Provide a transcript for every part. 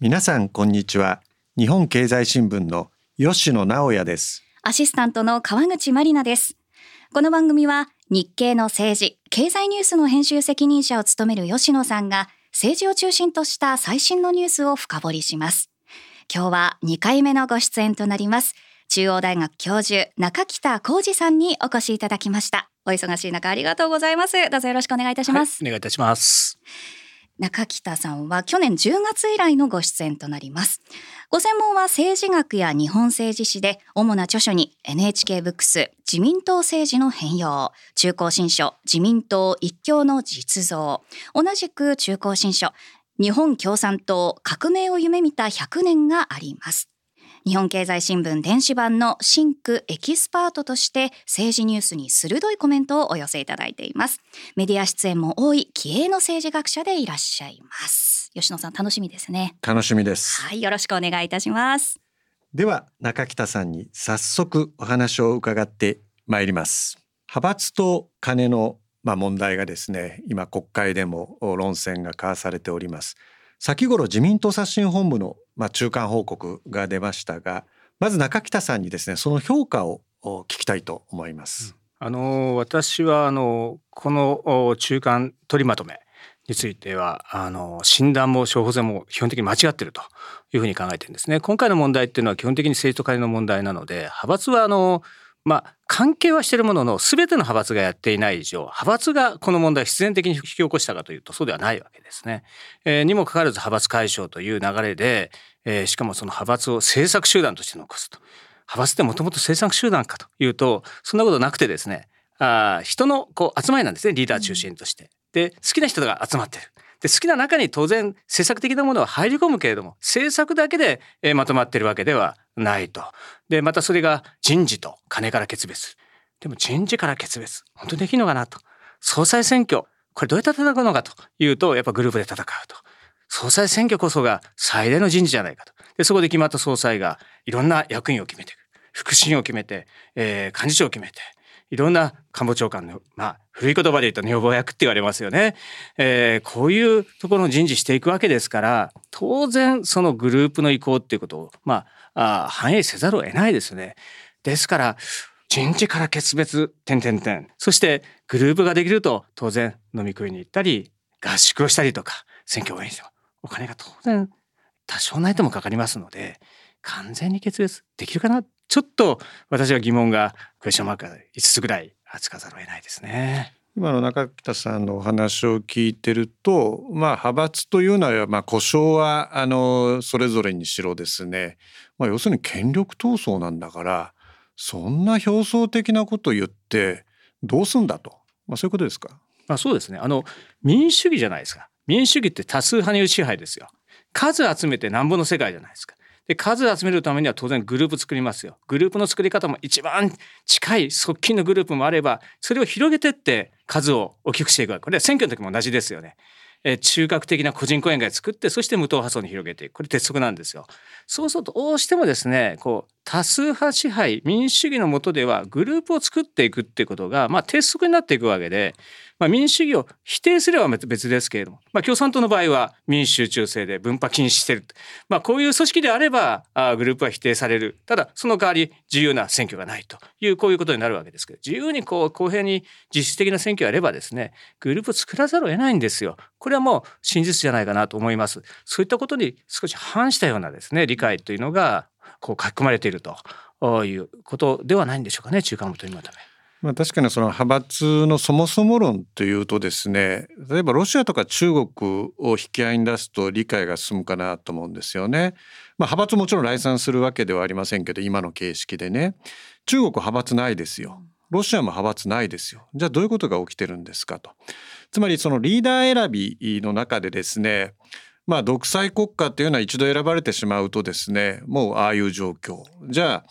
皆さんこんにちは。日本経済新聞の吉野直也です。アシスタントの川口まりなです。この番組は日経の政治経済ニュースの編集責任者を務める吉野さんが政治を中心とした最新のニュースを深掘りします。今日は2回目のご出演となります中央大学教授中北浩二さんにお越しいただきました。お忙しい中ありがとうございます。どうぞよろしくお願いいたします、はい、お願いいたします中北さんは去年10月以来のご出演となります。ご専門は政治学や日本政治史で主な著書に NHK ブックス自民党政治の変容中公新書自民党一強の実像同じく中公新書日本共産党革命を夢見た100年があります。日本経済新聞電子版の Think エキスパートとして政治ニュースに鋭いコメントをお寄せいただいています。メディア出演も多い気鋭の政治学者でいらっしゃいます。吉野さん楽しみですね。楽しみです。はいよろしくお願いいたします。では中北さんに早速お話を伺ってまいります。派閥と金のまあ問題がですね今国会でも論戦が交わされております。先頃自民党刷新本部のまあ中間報告が出ましたがまず中北さんにですねその評価を聞きたいと思います。あの私はあのこの中間取りまとめについてはあの診断も処方箋も基本的に間違っているというふうに考えてるんですね。今回の問題っていうのは基本的に政治と金の問題なので派閥はあのまあ、関係はしているものの全ての派閥がやっていない以上派閥がこの問題を必然的に引き起こしたかというとそうではないわけですね。えー、にもかかわらず派閥解消という流れで、えー、しかもその派閥を政策集団として残すと。派閥ってもともと政策集団かというとそんなことなくてですねあ人のこう集まりなんですねリーダー中心として。で好きな人が集まってる。で好きな中に当然政策的なものは入り込むけれども政策だけで、まとまってるわけではないと。でまたそれが人事と金から決別。でも人事から決別本当にできるのかなと。総裁選挙これどうやって戦うのかというとやっぱグループで戦うと。総裁選挙こそが最大の人事じゃないかと。でそこで決まった総裁がいろんな役員を決めていく。副審を決めて、えー、幹事長を決めていろんな官房長官の、まあ、古い言葉で言うと女房役って言われますよね、えー、こういうところの人事していくわけですから当然そのグループの意向っていうことを、まあ、あ反映せざるを得ないですね。ですから人事から決別点点点そしてグループができると当然飲み食いに行ったり合宿をしたりとか選挙応援してもお金が当然多少ないともかかりますので完全に決別できるかなちょっと私は疑問がクエスチョンマーク5つぐらい扱わざるを得ないですね。今の中北さんのお話を聞いてると、まあ、派閥というのは、まあ、故障はあのそれぞれにしろですね、まあ、要するに権力闘争なんだからそんな表層的なこと言ってどうすんだと、まあ、そういうことですか、まあ、そうですね。あの民主主義じゃないですか。民主主義って多数派による支配ですよ。数集めてなんぼの世界じゃないですかで数集めるためには当然グループ作りますよ。グループの作り方も一番近い側近のグループもあればそれを広げてって数を大きくしていくわけこれは選挙の時も同じですよね。え中核的な個人講演会を作ってそして無党派層に広げていくこれ鉄則なんですよ。そうするとどうしてもですねこう多数派支配民主主義の下ではグループを作っていくっていうことが、まあ、鉄則になっていくわけでまあ、民主主義を否定すれば別ですけれども、まあ、共産党の場合は民主集中制で分派禁止してる、まあ、こういう組織であればあグループは否定されるただその代わり自由な選挙がないというこういうことになるわけですけど自由にこう公平に実質的な選挙をやればですねグループを作らざるを得ないんですよ。これはもう真実じゃないかなと思います。そういったことに少し反したようなですね理解というのがこう書き込まれているということではないんでしょうかね中間元にまとめ。まあ、確かにその派閥のそもそも論というとですね例えばロシアとか中国を引き合いに出すと理解が進むかなと思うんですよね。まあ、派閥もちろん来賛するわけではありませんけど今の形式でね中国派閥ないですよ。ロシアも派閥ないですよ。じゃあどういうことが起きてるんですかと。つまりそのリーダー選びの中でですねまあ独裁国家っていうのは一度選ばれてしまうとですねもうああいう状況。じゃあ,、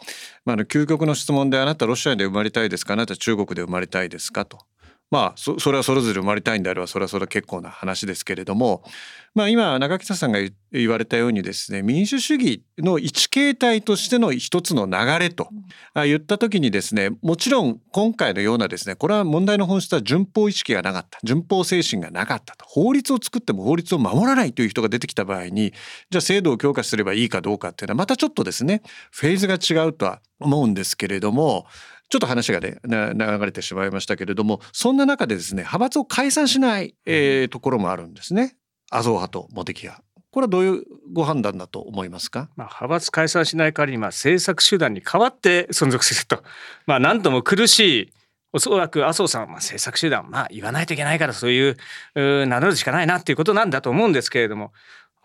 まあ、究極の質問であなたロシアで生まれたいですか？あなた中国で生まれたいですか？と。まあそれはそれぞれ生まれたいんであればそれはそれは結構な話ですけれども、まあ、今中北さんが言われたようにですね民主主義の一形態としての一つの流れと言った時にですねもちろん今回のようなですねこれは問題の本質は順法意識がなかった順法精神がなかったと法律を作っても法律を守らないという人が出てきた場合にじゃあ制度を強化すればいいかどうかっていうのはまたちょっとですねフェーズが違うとは思うんですけれどもちょっと話がね流れてしまいましたけれどもそんな中でですね派閥を解散しない、えー、ところもあるんですね。麻生派と茂木派。これはどういうご判断だと思いますか、まあ、派閥解散しない代わりにまあ政策手段に代わって存続すると、まあ、なんとも苦しいおそらく麻生さんはまあ政策手段まあ言わないといけないからそういう名乗るしかないなっていうことなんだと思うんですけれども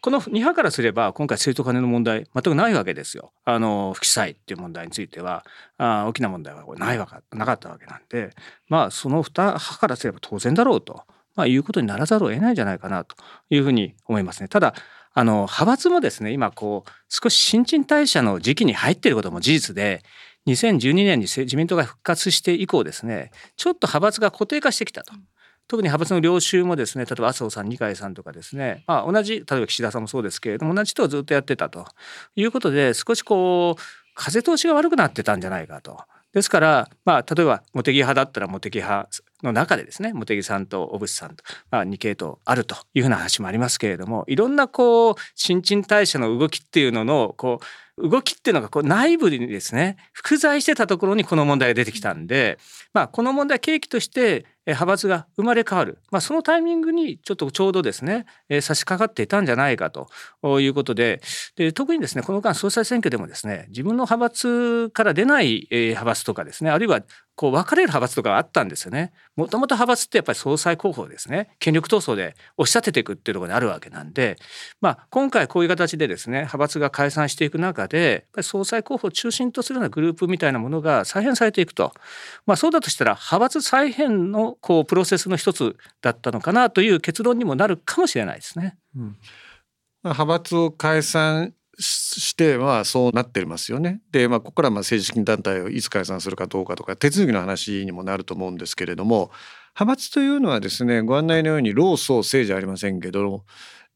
この2派からすれば今回政党金の問題全くないわけですよ。あの不記載っていう問題についてはあ大きな問題はないわかなかったわけなんでまあその2派からすれば当然だろうと、まあ、いうことにならざるを得ないんじゃないかなというふうに思いますね。ただあの派閥もですね今こう少し新陳代謝の時期に入っていることも事実で2012年に自民党が復活して以降ですねちょっと派閥が固定化してきたと。特に派閥の領袖もですね例えば麻生さん二階さんとかですね、まあ、同じ例えば岸田さんもそうですけれども同じ人をずっとやってたということで少しこう風通しが悪くなってたんじゃないかと。ですから、まあ、例えば茂木派だったら茂木派の中でですね茂木さんと小渕さんと、まあ、2系統あるというふうな話もありますけれどもいろんなこう新陳代謝の動きっていうののこう動きっていうのがこう内部にですね複在してたところにこの問題が出てきたんで、まあ、この問題契機として派閥が生まれ変わる、まあ、そのタイミングにちょっとちょうどですね、えー、差し掛かっていたんじゃないかということでで特にですねこの間総裁選挙でもですね自分の派閥から出ない派閥とかですねあるいはこう分かれる派閥とかあったんですよね。もともと派閥ってやっぱり総裁候補ですね権力闘争で押し立てていくっていうところにあるわけなんで、まあ、今回こういう形でですね派閥が解散していく中でやっぱり総裁候補を中心とするようなグループみたいなものが再編されていくと、まあ、そうだとしたら派閥再編のこうプロセスの一つだったのかなという結論にもなるかもしれないですね。うん、派閥を解散してはそうなってますよね。で、まあ、ここからまあ政治資金団体をいつ解散するかどうかとか手続きの話にもなると思うんですけれども派閥というのはですねご案内のように老壮青じゃありませんけど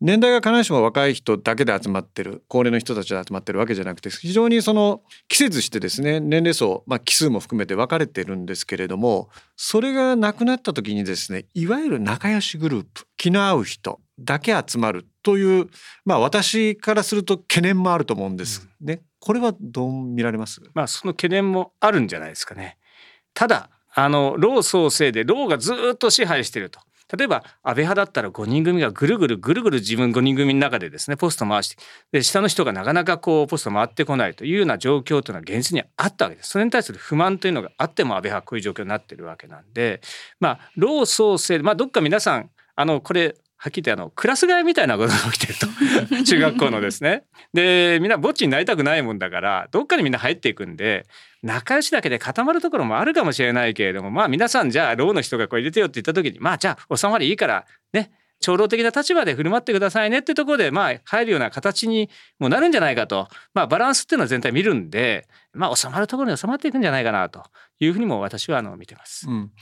年代が必ずしも若い人だけで集まってる高齢の人たちで集まってるわけじゃなくて非常にその季節してですね年齢層、まあ、奇数も含めて分かれてるんですけれどもそれがなくなった時にですねいわゆる仲良しグループ気の合う人だけ集まるというまあ私からすると懸念もあると思うんですね。うん、これはどう見られます？まあその懸念もあるんじゃないですかね。ただあの老創生で老がずっと支配してると。例えば安倍派だったら5人組がぐるぐるぐるぐる自分5人組の中でですねポスト回してで下の人がなかなかこうポスト回ってこないというような状況というのは現実にあったわけですそれに対する不満というのがあっても安倍派はこういう状況になってるわけなんでまあ老創生まあどっか皆さんあのこれはっきり言ってあのクラス替えみたいなことが起きてると 中学校のですね。でみんなぼっちになりたくないもんだからどっかにみんな入っていくんで仲良しだけで固まるところもあるかもしれないけれどもまあ皆さんじゃあローの人がこう入れてよって言った時にまあじゃあ収まりいいからね長老的な立場で振る舞ってくださいねっていうところでまあ入るような形にもなるんじゃないかとまあバランスっていうのは全体見るんでまあ収まるところに収まっていくんじゃないかなというふうにも私はあの見てます。うん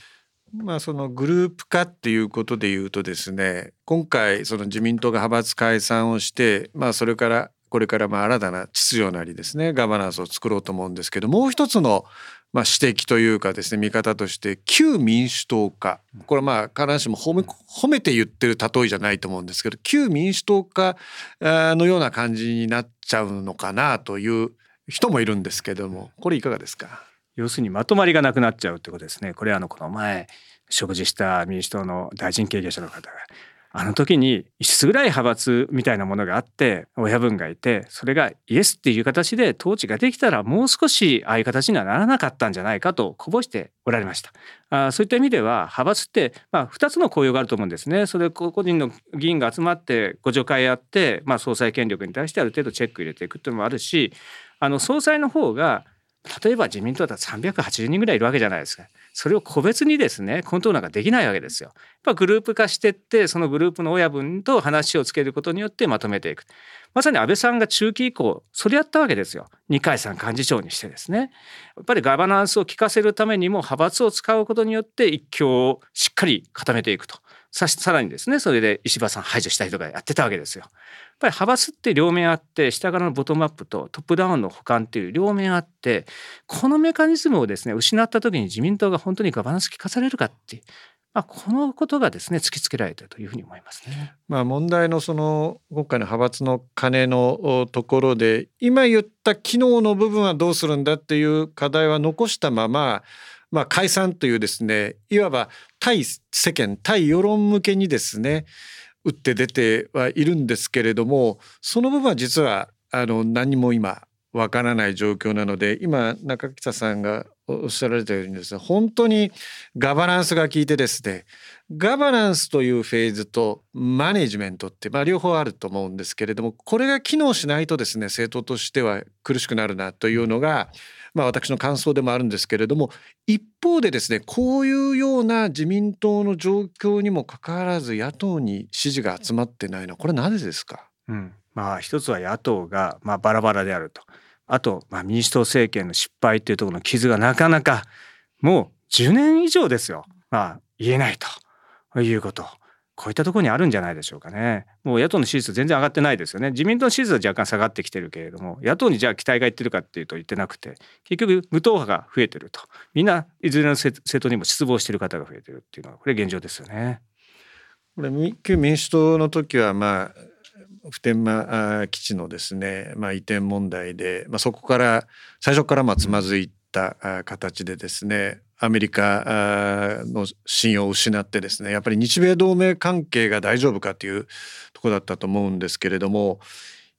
まあそのグループ化っていうことで言うとですね今回その自民党が派閥解散をしてまあそれからこれからまあ新たな秩序なりですねガバナンスを作ろうと思うんですけどもう一つのまあ指摘というかですね見方として旧民主党化。これはまあ必ずしも褒め褒めて言ってる例えじゃないと思うんですけど旧民主党化のような感じになっちゃうのかなという人もいるんですけどもこれいかがですか？要するにまとまりがなくなっちゃうってことですね。これあのこの前食事した民主党の大臣経営者の方があの時に5つぐらい派閥みたいなものがあって親分がいてそれがイエスっていう形で統治ができたらもう少しああいう形にはならなかったんじゃないかとこぼしておられましたあそういった意味では派閥って、まあ、2つの効用があると思うんですねそれ個人の議員が集まってご助会やって、まあ、総裁権力に対してある程度チェック入れていくっていうのもあるしあの総裁の方が例えば自民党だったら380人ぐらいいるわけじゃないですか。それを個別にですねコントロールなんかできないわけですよ。やっぱグループ化していってそのグループの親分と話をつけることによってまとめていく。まさに安倍さんが中期以降それやったわけですよ二階さん幹事長にしてですねやっぱりガバナンスを効かせるためにも派閥を使うことによって一強をしっかり固めていくとささらにですねそれで石破さん排除したりとかやってたわけですよ。やっぱり派閥って両面あって下からのボトムアップとトップダウンの補完っていう両面あってこのメカニズムをですね失った時に自民党が本当にガバナンス効かされるかってまあ、このことがですね突きつけられているというふうに思いますね。まあ、問題のその今回の派閥の金のところで今言った機能の部分はどうするんだっていう課題は残したまま、まあ、解散というですねいわば対世間対世論向けにですね打って出てはいるんですけれどもその部分は実はあの何も今わからない状況なので今中北さんがおっしゃられたようにですね本当にガバナンスが効いてですねガバナンスというフェーズとマネジメントって、まあ、両方あると思うんですけれどもこれが機能しないとですね政党としては苦しくなるなというのが、まあ、私の感想でもあるんですけれども一方でですねこういうような自民党の状況にもかかわらず野党に支持が集まってないのはこれなぜですか、うんまあ、一つは野党がまあバラバラであると。あと、まあ、民主党政権の失敗っていうところの傷がなかなかもう10年以上ですよ、まあ、言えないということ。こういったところにあるんじゃないでしょうかね。もう野党の支持率全然上がってないですよね。自民党の支持率は若干下がってきてるけれども、野党にじゃあ期待がいってるかっていうと言ってなくて、結局無党派が増えてると。みんないずれの政党にも失望してる方が増えてるっていうのはこれ現状ですよね。これ旧民主党の時はまあ普天間基地のですね、まあ、移転問題で、まあ、そこから最初からまあつまずいた形でですねアメリカの信用を失ってですねやっぱり日米同盟関係が大丈夫かというとこだったと思うんですけれども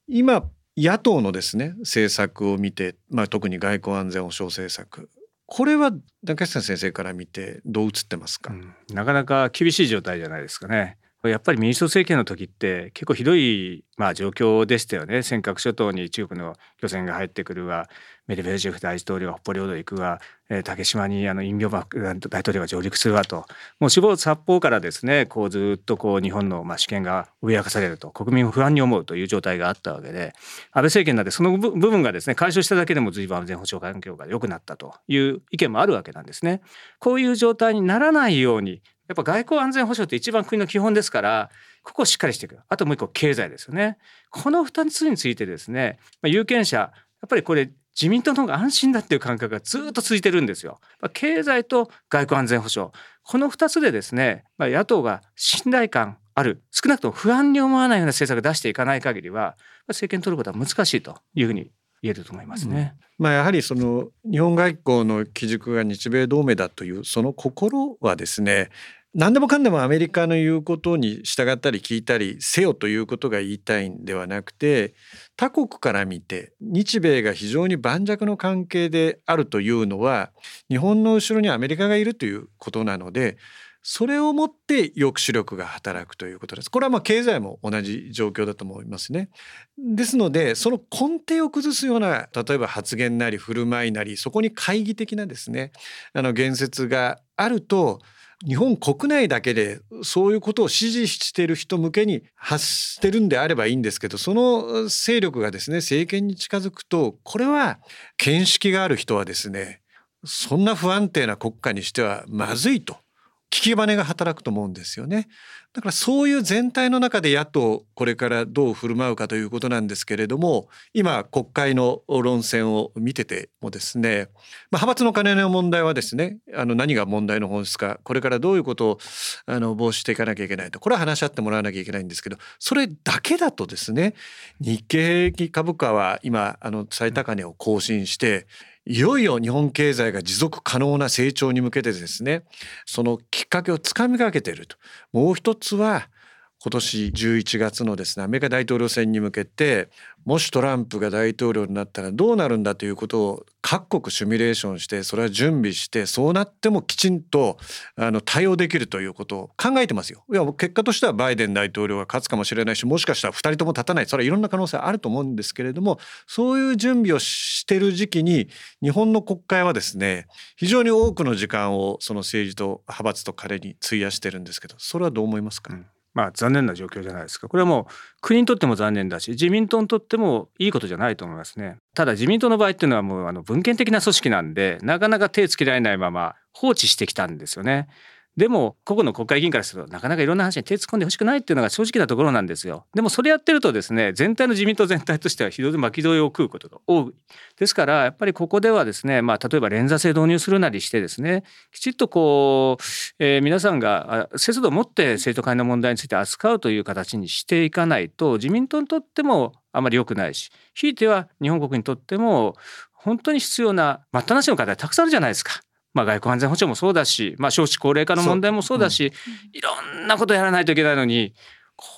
今野党のですね政策を見て、まあ、特に外交安全保障政策これは中下先生から見てどう映ってますか、うん、なかなか厳しい状態じゃないですかね。やっぱり民主党政権の時って結構ひどいまあ状況でしたよね。尖閣諸島に中国の漁船が入ってくるわ。メドベージェフ大統領が北方領土行くわ、えー、竹島にあのインビョバ大統領が上陸するわと。もう死亡殺法からですねこうずっとこう日本のまあ主権が脅かされると。国民を不安に思うという状態があったわけで。安倍政権なんてその部分がですね解消しただけでも随分安全保障環境が良くなったという意見もあるわけなんですね。こういう状態にならないようにやっぱ外交安全保障って一番国の基本ですからここをしっかりしていくあともう一個経済ですよねこの2つについてですね、まあ、有権者やっぱりこれ自民党の方が安心だっていう感覚がずっと続いてるんですよ。まあ、経済と外交安全保障この2つでですね、まあ、野党が信頼感ある少なくとも不安に思わないような政策を出していかない限りは政権取ることは難しいというふうに言えると思いますね。うん、まあ、やはりその日本外交の基軸が日米同盟だというその心はですね何でもかんでもアメリカの言うことに従ったり聞いたりせよということが言いたいんではなくて他国から見て日米が非常に盤石の関係であるというのは日本の後ろにアメリカがいるということなのでそれをもって抑止力が働くということです。これはまあ経済も同じ状況だと思いますね。ですのでその根底を崩すような例えば発言なり振る舞いなりそこに懐疑的なですねあの言説があると日本国内だけでそういうことを支持している人向けに発してるんであればいいんですけどその勢力がですね政権に近づくとこれは見識がある人はですねそんな不安定な国家にしてはまずいと。きバネが働くと思うんですよね。だからそういう全体の中で野党これからどう振る舞うかということなんですけれども今国会の論戦を見ててもですね、まあ、派閥の金の問題はですねあの何が問題の本質かこれからどういうことをあの防止していかなきゃいけないとこれは話し合ってもらわなきゃいけないんですけどそれだけだとですね日経平均株価は今あの最高値を更新していよいよ日本経済が持続可能な成長に向けてですねそのきっかけをつかみかけていると。もう一つは今年11月のですねアメリカ大統領選に向けてもしトランプが大統領になったらどうなるんだということを各国シミュレーションしてそれは準備してそうなってもきちんとあの対応できるということを考えてますよ。いや結果としてはバイデン大統領が勝つかもしれないしもしかしたら2人とも立たない。それはいろんな可能性あると思うんですけれどもそういう準備をしてる時期に日本の国会はですね非常に多くの時間をその政治と派閥と彼に費やしてるんですけどそれはどう思いますか、うん。まあ残念な状況じゃないですか。これはもう国にとっても残念だし、自民党にとってもいいことじゃないと思いますね。ただ自民党の場合っていうのはもうあの文献的な組織なんで、なかなか手つけられないまま放置してきたんですよね。でも個々の国会議員からするとなかなかいろんな話に手突っ込んでほしくないっていうのが正直なところなんですよ。でもそれやってるとですね全体の自民党全体としては非常に巻き添えを食うことが多い。ですからやっぱりここではですねまあ例えば連座制導入するなりしてですねきちっとこう、えー、皆さんが節度を持って生徒会の問題について扱うという形にしていかないと自民党にとってもあまり良くないしひいては日本国にとっても本当に必要な待ったなしの課題たくさんあるじゃないですか。まあ、外交安全保障もそうだし、まあ、少子高齢化の問題もそうだし、う。ん、いろんなことやらないといけないのに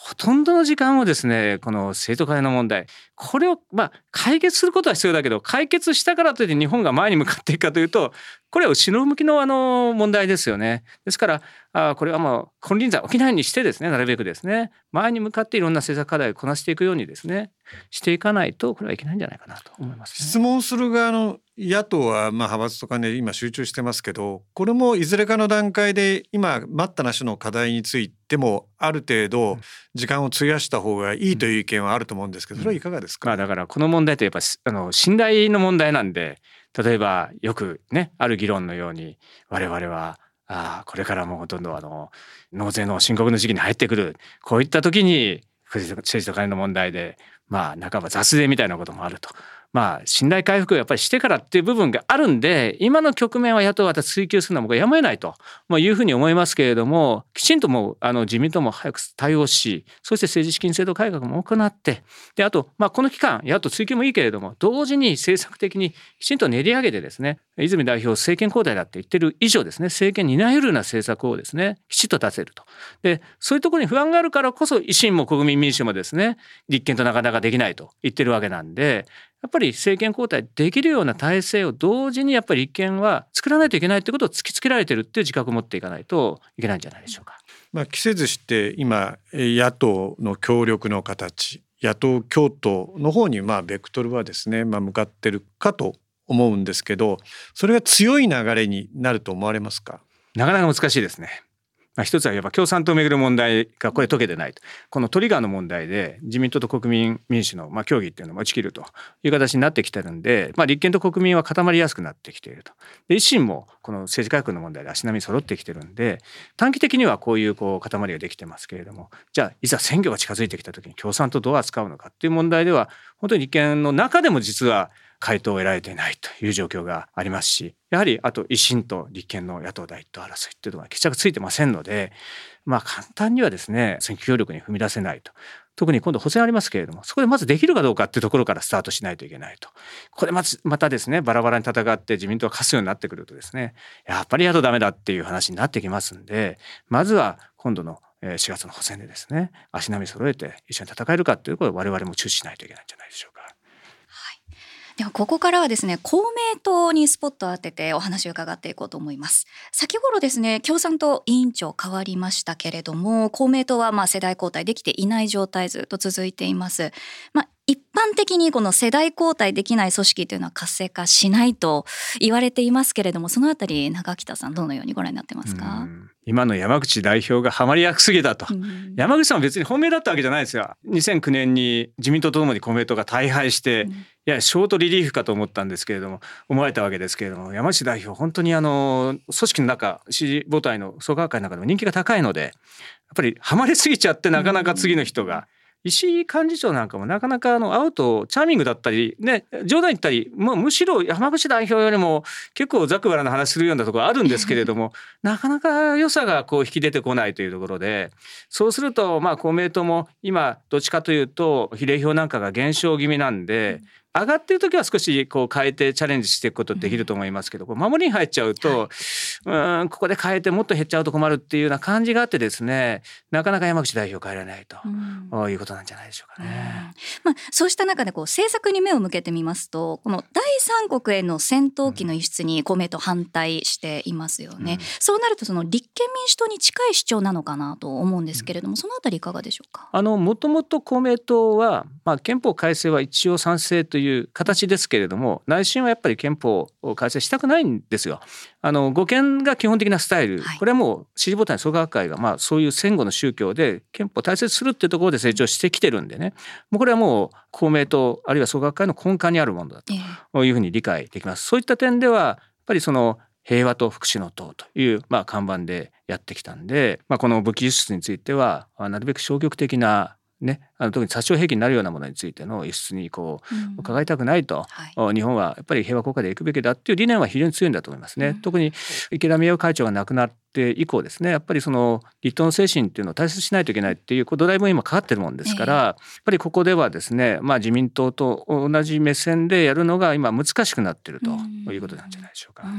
ほとんどの時間をですねこの生徒会の問題。これをまあ解決することは必要だけど解決したからといって日本が前に向かっていくかというとこれは後ろ向きのあの問題ですよね。ですからあこれはもう金輪際起きないにしてですねなるべくですね前に向かっていろんな政策課題をこなしていくようにですねしていかないとこれはいけないんじゃないかなと思います、ね、質問する側の野党はまあ派閥とかね今集中してますけどこれもいずれかの段階で今待ったなしの課題についてもある程度時間を費やした方がいいという意見はあると思うんですけどそれはいかがですか、まあ、だからこの問題ってやっぱあの信頼の問題なんで例えばよくねある議論のように我々はあこれからもほとんどあの納税の申告の時期に入ってくる。こういった時に政治と金の問題でまあ半ば雑税みたいなこともあるとまあ信頼回復をやっぱりしてからっていう部分があるんで今の局面は野党は追及するのは僕はやむを得ないというふうに思いますけれどもきちんともうあの自民党も早く対応しそして政治資金制度改革も行ってであとまあこの期間野党追及もいいけれども同時に政策的にきちんと練り上げてですね泉代表政権交代だって言ってる以上ですね政権に担えるような政策をですねきちっと出せると。でそういうところに不安があるからこそ維新も国民民主もですね立憲となかなかできないと言ってるわけなんでやっぱり政権交代できるような体制を同時にやっぱり立憲は作らないといけないということを突きつけられてるっていう自覚を持っていかないといけないんじゃないでしょうか。まあ、季節して今野党の協力の形野党共闘の方にまあベクトルはですね、まあ、向かってるかと思うんですけどそれが強い流れになると思われますか？なかなか難しいですね。まあ、一つはやっぱ共産党をめぐる問題がこれ解けてないと。このトリガーの問題で自民党と国民民主のまあ協議っていうのを打ち切ると。いう形になってきてるんで、まあ、立憲と国民は固まりやすくなってきていると。で維新もこの政治改革の問題で足並み揃ってきてるんで短期的にはこういうこう塊ができてますけれども。じゃあいざ選挙が近づいてきた時に共産党どう扱うのかっていう問題では本当に立憲の中でも実は回答を得られていないという状況がありますしやはりあと維新と立憲の野党第一党争いっていうのが決着ついてませんのでまあ簡単にはですね選挙協力に踏み出せないと。特に今度補選ありますけれどもそこでまずできるかどうかっていうところからスタートしないといけないとここでまずまたですねバラバラに戦って自民党が勝つようになってくるとですねやっぱり野党ダメだっていう話になってきますんでまずは今度の4月の補選でですね足並み揃えて一緒に戦えるかっていうことを我々も注視しないといけないんじゃないでしょうか。ではここからはですね公明党にスポットを当ててお話を伺っていこうと思います。先頃ですね共産党委員長変わりましたけれども公明党はまあ世代交代できていない状態ずっと続いています。まあ一般的にこの世代交代できない組織というのは活性化しないと言われていますけれどもそのあたり中北さんどのようにご覧になってますか？今の山口代表がハマりやすぎだと、山口さんは別に本命だったわけじゃないですよ。2009年に自民党とともに公明党が大敗して、うん。いやショートリリーフかと思ったんですけれども思われたわけですけれども山口代表本当にあの組織の中支持母体の創価学会の中でも人気が高いのでやっぱりハマりすぎちゃってなかなか次の人が石井幹事長なんかもなかなかあの会うとチャーミングだったりね冗談言ったり、まあ、むしろ山口代表よりも結構ざくばらな話するようなところあるんですけれどもなかなか良さがこう引き出てこないというところでそうするとまあ公明党も今どっちかというと比例票なんかが減少気味なんで上がってる時は少しこう変えてチャレンジしていくことできると思いますけど、うん、守りに入っちゃうと、はい、うんここで変えてもっと減っちゃうと困るっていうような感じがあってですねなかなか山口代表変えられないと、うん、いうことなんじゃないでしょうかね。まあ、そうした中でこう政策に目を向けてみますとこの第三国への戦闘機の輸出に公明党反対していますよね、そうなるとその立憲民主党に近い主張なのかなと思うんですけれども、そのあたりいかがでしょうか？あのもともと公明党は、まあ、憲法改正は一応賛成という形ですけれども内心はやっぱり憲法を改正したくないんですよ。あの護憲が基本的なスタイル、はい、これはもう支持母体創価学会がまあそういう戦後の宗教で憲法を大切するっていうところで成長してきてるんでねもうこれはもう公明党あるいは創価学会の根幹にあるものだというふうに理解できます。そういった点ではやっぱりその平和と福祉の党という、まあ、看板でやってきたんで、まあ、この武器輸出についてはなるべく消極的なね、あの特に殺傷兵器になるようなものについての輸出にこう伺いたくないと、はい、日本はやっぱり平和国家でいくべきだっていう理念は非常に強いんだと思いますね。うん、特に池田美代会長が亡くなって以降ですねやっぱりその立党の精神っていうのを大切にしないといけないっていうドライブも今かかってるもんですから、えー、やっぱりここではですね、まあ、自民党と同じ目線でやるのが今難しくなってるということなんじゃないでしょうか。う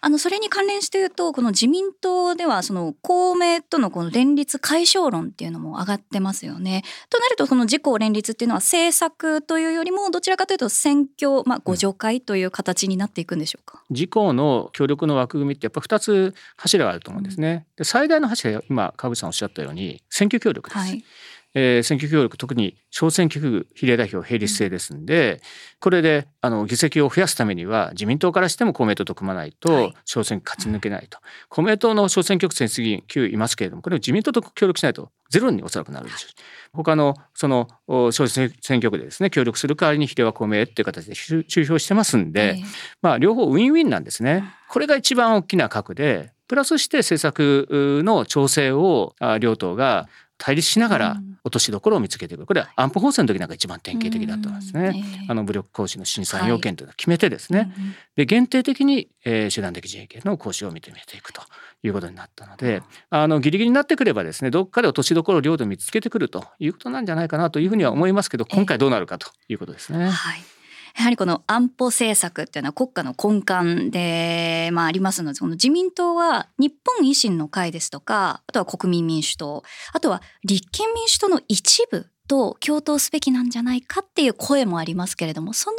あのそれに関連して言うとこの自民党ではその公明とのこの連立解消論っていうのも上がってますよね。となるとその自公連立っていうのは政策というよりもどちらかというと選挙、まあ、互助会という形になっていくんでしょうか？自公の協力の枠組みってやっぱ2つ柱があると思うんですね。で最大の柱は今川口さんおっしゃったように選挙協力です。はいえー、選挙協力特に小選挙区比例代表並立制ですんで、うん、これであの議席を増やすためには自民党からしても公明党と組まない。と小選挙勝ち抜けないと、はい、公明党の小選挙区選出議員9いますけれどもこれを自民党と協力しないとゼロにおそらくなるでしょう。他のその小選挙区でですね協力する代わりに比例は公明っていう形で抽票してますんで、まあ両方ウィンウィンなんですね。これが一番大きな核でプラスして政策の調整を両党が対立しながら落としどころを見つけていく。これは安保法制の時なんか一番典型的だったんですね、あの武力行使の審査要件というのを決めてですね、で限定的に、えー、手段的自衛権の行使を認めていくということになったのであのギリギリになってくればですねどっかで落としどころを領土見つけてくるということなんじゃないかなというふうには思いますけど今回どうなるかということですね。はいやはりこの安保政策っていうのは国家の根幹で、まあ、ありますのでこの自民党は日本維新の会ですとかあとは国民民主党あとは立憲民主党の一部と共闘すべきなんじゃないかっていう声もありますけれどもその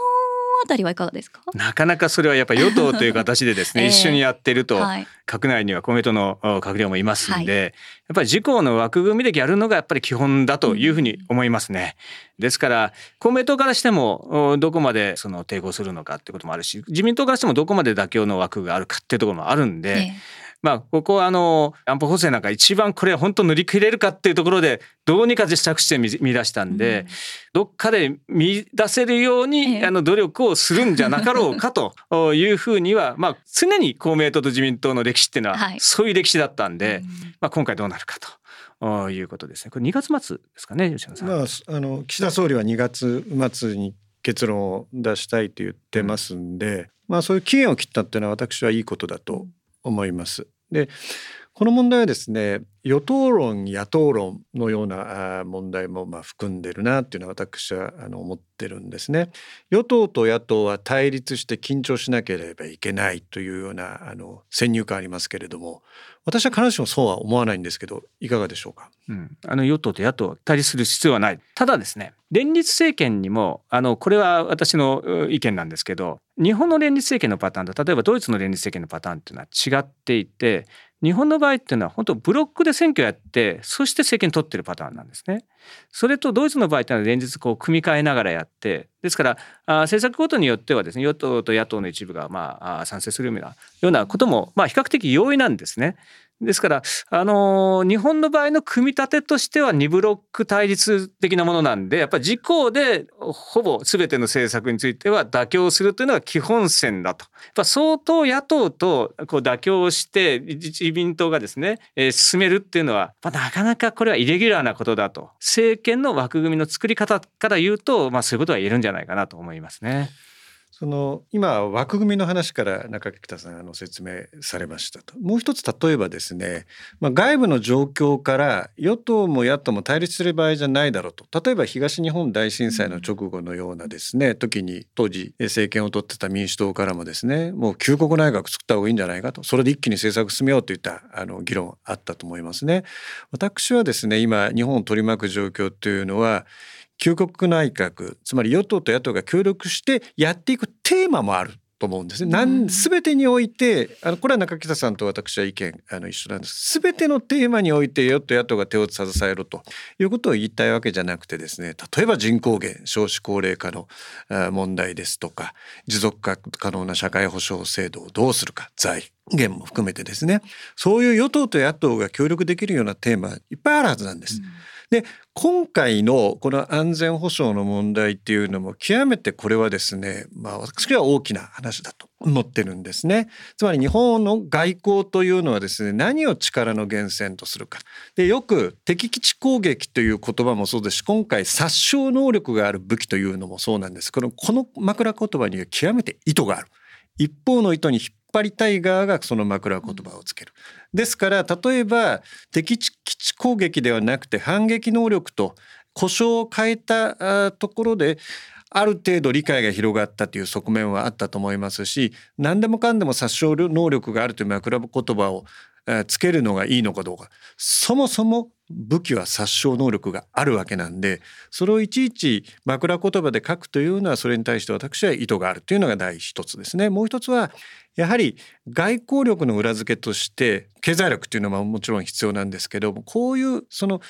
あたりはいかがですか？なかなかそれはやっぱり与党という形でですね、えー、一緒にやってると、はい、閣内には公明党の閣僚もいますんで、はい、やっぱり自公の枠組みでやるのがやっぱり基本だというふうに思いますね。うん、ですから公明党からしてもどこまでその抵抗するのかってこともあるし自民党からしてもどこまで妥協の枠があるかっていうところもあるんで、えーまあ、ここはあの安保法制なんか一番これ本当塗り切れるかっていうところでどうにか着地点見出したんで、うん、どっかで見出せるように、あの努力をするんじゃなかろうかというふうには、まあ、常に公明党と自民党の歴史っていうのはそういう歴史だったんで、まあ、今回どうなるかと。いうことですね。これ2月末ですかね、吉野さん。まあ、あの岸田総理は2月末に結論を出したいと言ってますんで、うん、まあそういう期限を切ったっていうのは私はいいことだと思います。でこの問題はですね与党論野党論のような問題もま含んでるなっていうのは私はあの思ってるんですね。与党と野党は対立して緊張しなければいけないというようなあの先入観ありますけれども私は必ずしもそうは思わないんですけどいかがでしょうか、うん、あの与党と野党対立する必要はない。ただですね連立政権にもあのこれは私の意見なんですけど日本の連立政権のパターンと例えばドイツの連立政権のパターンっていうのは違っていて日本の場合っていうのは本当ブロックで選挙やってそして政権取ってるパターンなんですね。それとドイツの場合っていうのは連日こう組み替えながらやってですからあ政策ごとによってはですね与党と野党の一部がまあ賛成するようなようなこともまあ比較的容易なんですね。ですから、あの日本の場合の組み立てとしては2ブロック対立的なものなんでやっぱり自公でほぼ全ての政策については妥協するというのが基本線だと。やっぱ相当野党とこう妥協して自民党がですね、えー、進めるっていうのは、まあ、なかなかこれはイレギュラーなことだと政権の枠組みの作り方から言うと、まあ、そういうことは言えるんじゃないかなと思いますね。その今枠組みの話から中北さんあの説明されましたと。もう一つ例えばですね、まあ、外部の状況から与党も野党も対立する場合じゃないだろうと。例えば東日本大震災の直後のようなですね時に当時政権を取ってた民主党からもですねもう旧国内閣作った方がいいんじゃないかと。それで一気に政策進めようといったあの議論あったと思いますね。私はですね今日本を取り巻く状況というのは旧国内閣つまり与党と野党が協力してやっていくテーマもあると思うんですね。なん全てにおいてあのこれは中北さんと私は意見あの一緒なんです全てのテーマにおいて与党野党が手を携えるということを言いたいわけじゃなくてですね例えば人口減少子高齢化の問題ですとか持続可能な社会保障制度をどうするか財源も含めてですねそういう与党と野党が協力できるようなテーマいっぱいあるはずなんです。うんで今回のこの安全保障の問題っていうのも極めてこれはですねまあ私は大きな話だと思ってるんですね。つまり日本の外交というのはですね何を力の源泉とするか。でよく敵基地攻撃という言葉もそうですし今回殺傷能力がある武器というのもそうなんです。このこの枕言葉には極めて意図がある。一方の意図に引っ張りたい側がその枕言葉をつける。ですから例えば敵基地攻撃ではなくて反撃能力と故障を変えたところである程度理解が広がったという側面はあったと思いますし何でもかんでも殺傷能力があるという枕言葉をつけるのがいいのかどうかそもそも武器は殺傷能力があるわけなんでそれをいちいち枕言葉で書くというのはそれに対して私は意図があるというのが第一つですね。もう一つはやはり外交力の裏付けとして経済力というのはもちろん必要なんですけどもこういうその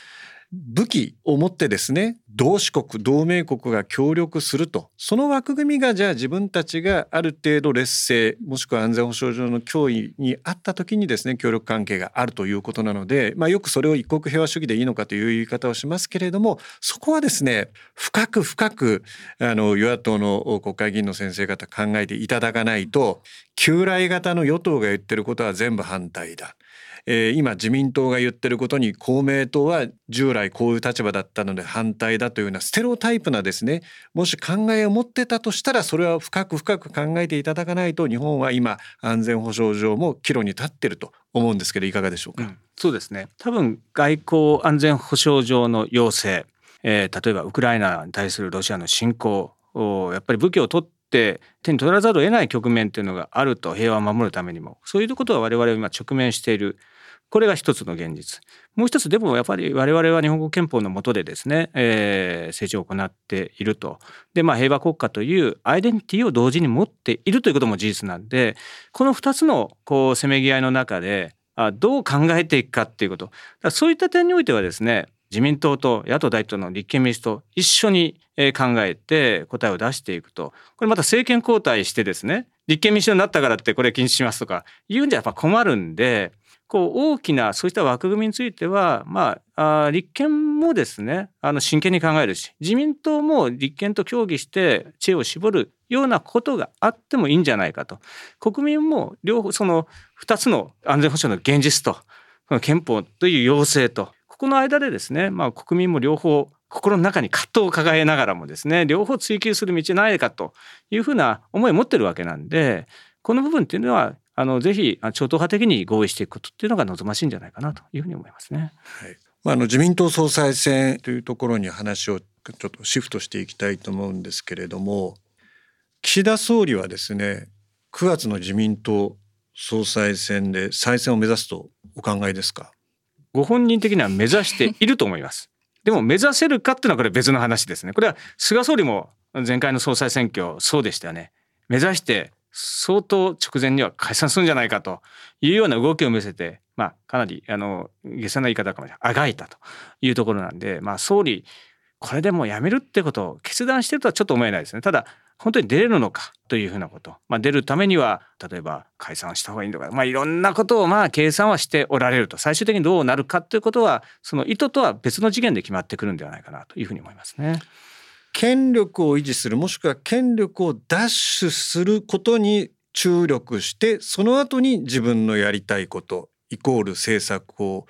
武器を持ってですね同志国同盟国が協力するとその枠組みがじゃあ自分たちがある程度劣勢もしくは安全保障上の脅威にあった時にですね協力関係があるということなので、まあ、よくそれを一国平和主義でいいのかという言い方をしますけれどもそこはですね深く深くあの与野党の国会議員の先生方考えていただかないと旧来型の与党が言ってることは全部反対だ。えー、今自民党が言ってることに公明党は従来こういう立場だったので反対だというようなステロタイプなですねもし考えを持ってたとしたらそれは深く深く考えていただかないと日本は今安全保障上も岐路に立ってると思うんですけどいかがでしょうか、うん、そうですね。多分外交安全保障上の要請、えー、例えばウクライナに対するロシアの侵攻やっぱり武器を取って手に取らざるを得ない局面っていうのがあると平和を守るためにも。そういうことは我々は今直面しているこれが一つの現実。もう一つでもやっぱり我々は日本国憲法の下でですね、えー、政治を行っていると。でまあ平和国家というアイデンティティを同時に持っているということも事実なんでこの2つのこうせめぎ合いの中であどう考えていくかっていうことだそういった点においてはですね自民党と野党第一党の立憲民主党一緒に考えて答えを出していくとこれまた政権交代してですね立憲民主党になったからってこれ禁止しますとか言うんじゃやっぱ困るんでこう大きなそうした枠組みについては、まあ、あ立憲もですねあの真剣に考えるし自民党も立憲と協議して知恵を絞るようなことがあってもいいんじゃないかと。国民も両方その2つの安全保障の現実と憲法という要請とここの間でですね、まあ、国民も両方心の中に葛藤を抱えながらもですね両方追求する道ないかというふうな思いを持ってるわけなんでこの部分っていうのはあのぜひ超党派的に合意していくことっていうのが望ましいんじゃないかなというふうに思いますね。はい、まあ、あの自民党総裁選というところに話をちょっとシフトしていきたいと思うんですけれども岸田総理はですね9月の自民党総裁選で再選を目指すとお考えですか？ご本人的には目指していると思います。でも目指せるかっていうのはこれ別の話ですね。これは菅総理も前回の総裁選挙そうでしたよね。目指して相当直前には解散するんじゃないかというような動きを見せて、まあ、かなりあの下世な言い方かもしれないあがいたというところなんで、まあ、総理これでもうやめるってことを決断してるとはちょっと思えないですね。ただ本当に出れるのかというふうなこと、まあ、出るためには例えば解散した方がいいのか、まあ、いろんなことをまあ計算はしておられると最終的にどうなるかということはその意図とは別の次元で決まってくるんではないかなというふうに思いますね。権力を維持するもしくは権力を奪取することに注力してその後に自分のやりたいことイコール政策を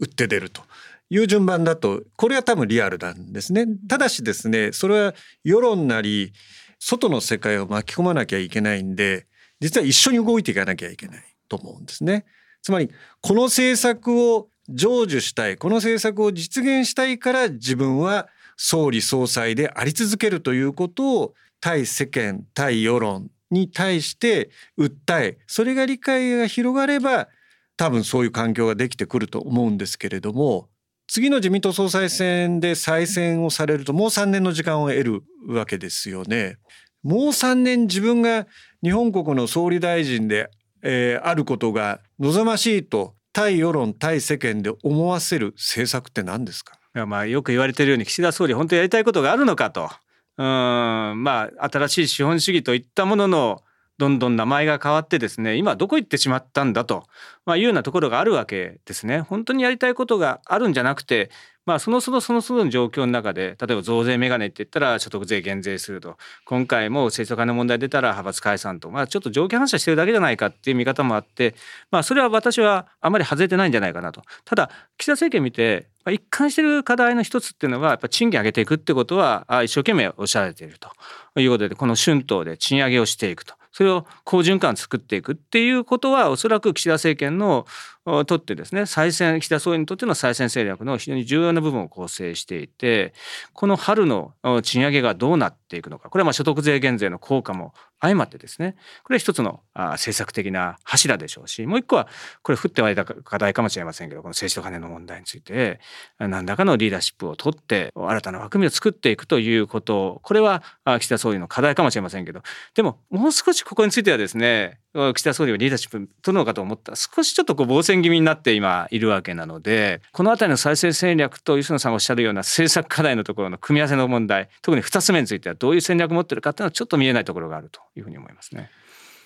打って出るという順番だとこれは多分リアルなんですね。ただしですねそれは世論なり外の世界を巻き込まなきゃいけないんで実は一緒に動いていかなきゃいけないと思うんですね。つまりこの政策を成就したいこの政策を実現したいから自分は総理総裁であり続けるということを対世間対世論に対して訴えそれが理解が広がれば多分そういう環境ができてくると思うんですけれども次の自民党総裁選で再選をされるともう3年の時間を得るわけですよね。もう3年自分が日本国の総理大臣で、えー、あることが望ましいと対世論対世間で思わせる政策って何ですか？まあよく言われてるように岸田総理本当にやりたいことがあるのかとうんまあ新しい資本主義といったもののどんどん名前が変わってですね今どこ行ってしまったんだと、まあ、いうようなところがあるわけですね。本当にやりたいことがあるんじゃなくてまあ、その都度その都度の状況の中で例えば増税メガネって言ったら所得税減税すると。今回も政治家の問題出たら派閥解散と、まあ、ちょっと条件反射してるだけじゃないかっていう見方もあって、まあ、それは私はあまり外れてないんじゃないかなと。ただ岸田政権見て一貫してる課題の一つっていうのはやっぱ賃金上げていくってことは一生懸命おっしゃられているということでこの春闘で賃上げをしていくと。それを好循環作っていくっていうことはおそらく岸田政権のとってですね再選岸田総理にとっての再選戦略の非常に重要な部分を構成していてこの春の賃上げがどうなっていくのかこれはまあ所得税減税の効果も相まってですねこれは一つの政策的な柱でしょうしもう一個はこれ降って湧いた課題かもしれませんけどこの政治と金の問題について何らかのリーダーシップを取って新たな枠組みを作っていくということこれは岸田総理の課題かもしれませんけどでももう少しここについてはですね岸田総理はリーダーシップ取るのかと思った。ら少しちょっとこう防戦気味になって今いるわけなのでこの辺りの再生戦略と吉野さんがおっしゃるような政策課題のところの組み合わせの問題特に2つ目についてはどういう戦略を持ってるかっていうのはちょっと見えないところがあると。いうふうに思いますね。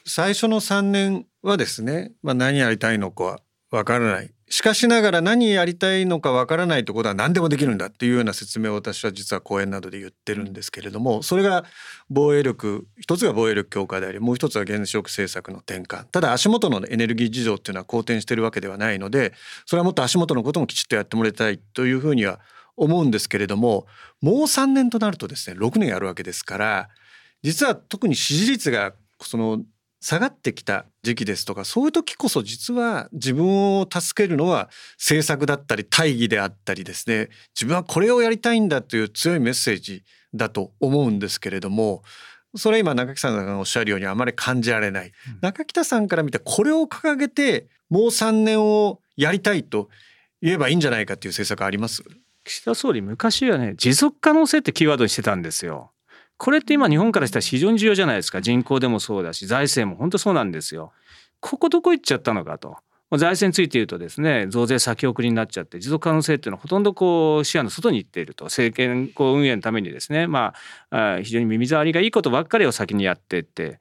最初の3年はですね、まあ、何やりたいのかわからないしかしながら何やりたいのかわからないってことは何でもできるんだっていうような説明を私は実は講演などで言ってるんですけれどもそれが防衛力一つが防衛力強化でありもう一つは原子力政策の転換ただ足元のエネルギー事情っていうのは好転してるわけではないのでそれはもっと足元のこともきちっとやってもらいたいというふうには思うんですけれどももう3年となるとですね6年やるわけですから実は特に支持率がその下がってきた時期ですとかそういう時こそ実は自分を助けるのは政策だったり大義であったりですね。自分はこれをやりたいんだという強いメッセージだと思うんですけれどもそれ今中北さんがおっしゃるようにあまり感じられない、うん、中北さんから見てこれを掲げてもう3年をやりたいと言えばいいんじゃないかっていう政策あります？岸田総理昔はね持続可能性ってキーワードにしてたんですよこれって今日本からしたら非常に重要じゃないですか人口でもそうだし財政も本当そうなんですよ。ここどこ行っちゃったのかと。財政について言うとですね増税先送りになっちゃって持続可能性っていうのはほとんどこう視野の外に行っていると政権こう運営のためにですねまあ非常に耳障りがいいことばっかりを先にやっていって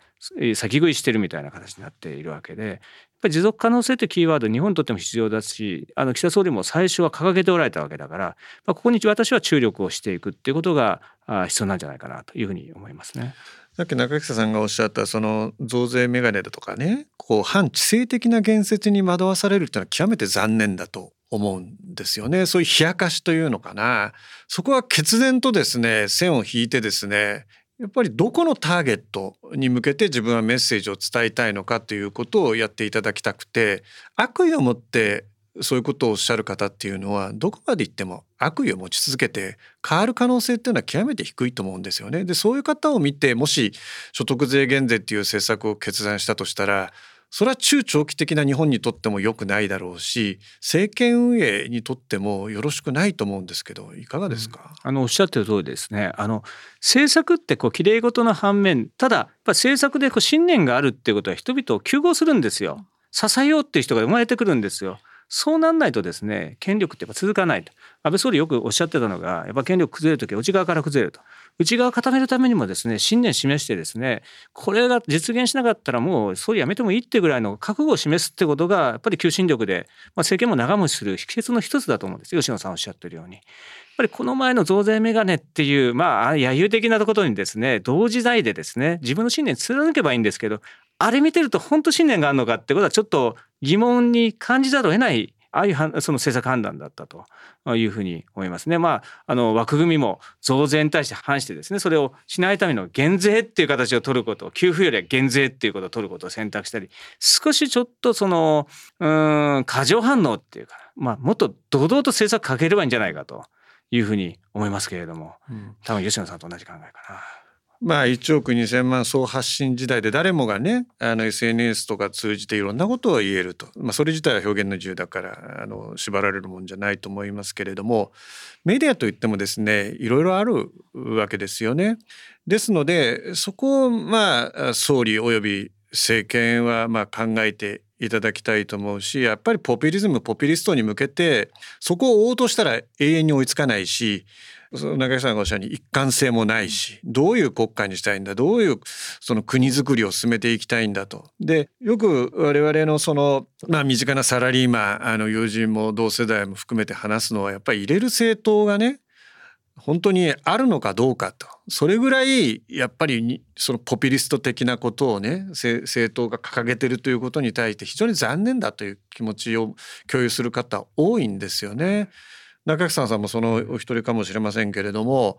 先食いしてるみたいな形になっているわけでぱり持続可能性ってキーワード日本にとっても必要だしあの岸田総理も最初は掲げておられたわけだから、まあ、ここに私は注力をしていくっていうことが必要なんじゃないかなというふうに思いますね。さっき中北さんがおっしゃったその増税メガネだとかねこう反知性的な言説に惑わされるっていうのは極めて残念だと思うんですよねそういう冷やかしというのかなそこは決然とですね線を引いてですねやっぱりどこのターゲットに向けて自分はメッセージを伝えたいのかということをやっていただきたくて悪意を持ってそういうことをおっしゃる方っていうのはどこまで行っても悪意を持ち続けて変わる可能性っていうのは極めて低いと思うんですよね。でそういう方を見てもし所得税減税っていう政策を決断したとしたらそれは中長期的な日本にとっても良くないだろうし政権運営にとってもよろしくないと思うんですけどいかがですか、うん、あのおっしゃってる通りですね。あの政策ってこうきれい事の反面ただやっぱ政策でこう信念があるっていうことは人々を救護するんですよ。支えようっていう人が生まれてくるんですよ。そうなんないとですね権力ってやっぱ続かないと。安倍総理よくおっしゃってたのがやっぱ権力崩れる時は内側から崩れると。内側固めるためにもですね信念示してですねこれが実現しなかったらもう総理辞めてもいいってぐらいの覚悟を示すってことがやっぱり求心力で、まあ、政権も長持ちする秘訣の一つだと思うんです。吉野さんおっしゃってるように。やっぱりこの前の増税メガネっていうまあ揶揄的なことにですね同時代でですね自分の信念貫けばいいんですけどあれ見てると本当信念があるのかってことはちょっと疑問に感じざるを得ない相その政策判断だったというふうに思いますね。まあ、あの枠組みも増税に対して反してですねそれをしないための減税っていう形を取ること給付よりは減税っていうことを取ることを選択したり少しちょっとそのうん過剰反応っていうか、まあ、もっと堂々と政策かければいいんじゃないかというふうに思いますけれども、うん、多分吉野さんと同じ考えかな。まあ1億2,000万総発信時代で誰もがねあの SNS とか通じていろんなことを言えると、まあ、それ自体は表現の自由だからあの縛られるもんじゃないと思いますけれどもメディアといってもですねいろいろあるわけですよね。ですのでそこをまあ総理および政権はまあ考えていただきたいと思うしやっぱりポピュリズムポピュリストに向けてそこを追おうとしたら永遠に追いつかないし中井さんがおっしゃるに一貫性もないしどういう国家にしたいんだどういうその国づくりを進めていきたいんだと。でよく我々のその、まあ、身近なサラリーマンあの友人も同世代も含めて話すのはやっぱり入れる政党がね本当にあるのかどうかとそれぐらいやっぱりそのポピュリスト的なことをね政党が掲げてるということに対して非常に残念だという気持ちを共有する方多いんですよね。中草さんもそのお一人かもしれませんけれども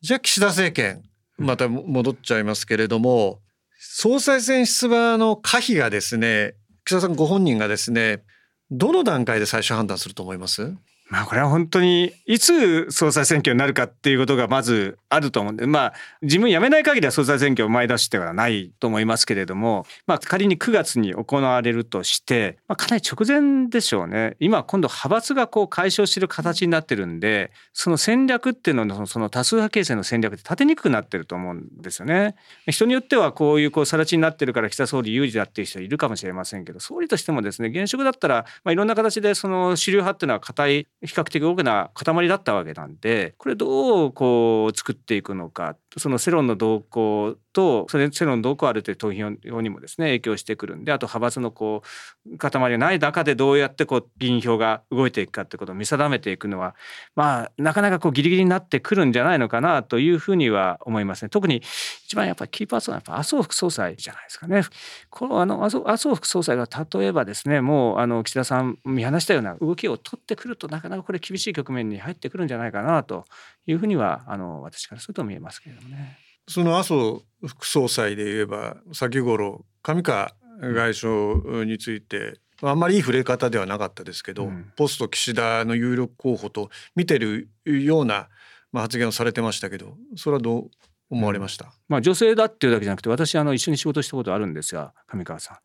じゃあ岸田政権また戻っちゃいますけれども総裁選出馬の可否がですね岸田さんご本人がですねどの段階で最終判断すると思います？まあこれは本当にいつ総裁選挙になるかっていうことがまずあると思うんでまあ自分辞めない限りは総裁選挙を前出してはないと思いますけれどもまあ仮に9月に行われるとして、まあ、かなり直前でしょうね今今度派閥がこう解消してる形になってるんでその戦略っていうののその多数派形成の戦略って立てにくくなってると思うんですよね。人によってはこういうこう更地になってるから岸田総理有事だっていう人いるかもしれませんけど総理としてもですね現職だったら、まあ、いろんな形でその主流派っていうのは固い比較的大きな塊だったわけなんでこれどうこう作っていくのかその世論の動向とそれ世論の動向あるという投票にもですね影響してくるんであと派閥のこう塊がない中でどうやってこう議員票が動いていくかってことを見定めていくのはまあなかなかこうギリギリになってくるんじゃないのかなというふうには思いますね。特に一番やっぱりキーパーソンはやっぱ麻生副総裁じゃないですかね。このあの麻生副総裁が例えばですねもうあの岸田さん見放したような動きを取ってくるとなかなかこれ厳しい局面に入ってくるんじゃないかなというふうにはあの私からすると見えますけれどもね。その麻生副総裁で言えば先頃上川外相についてあんまりいい触れ方ではなかったですけど、うん、ポスト岸田の有力候補と見てるような、まあ、発言をされてましたけどそれはどう思われました、うん、まあ、女性だっていうだけじゃなくて私あの一緒に仕事したことあるんですが上川さん。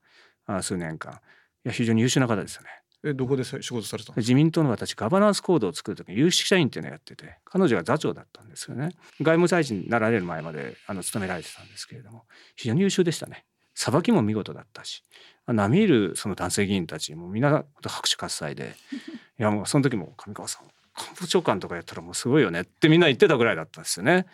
あ数年間。いや非常に優秀な方ですよね。えどこで仕事された自民党の私ガバナンスコードを作る時に有識者員っていうのをやってて彼女が座長だったんですよね外務大臣になられる前まであの務められてたんですけれども非常に優秀でしたねさばきも見事だったし並みいるその男性議員たちもみんな拍手喝采で いやもうその時も上川さん官房長官とかやったらもうすごいよねってみんな言ってたぐらいだったんですよね。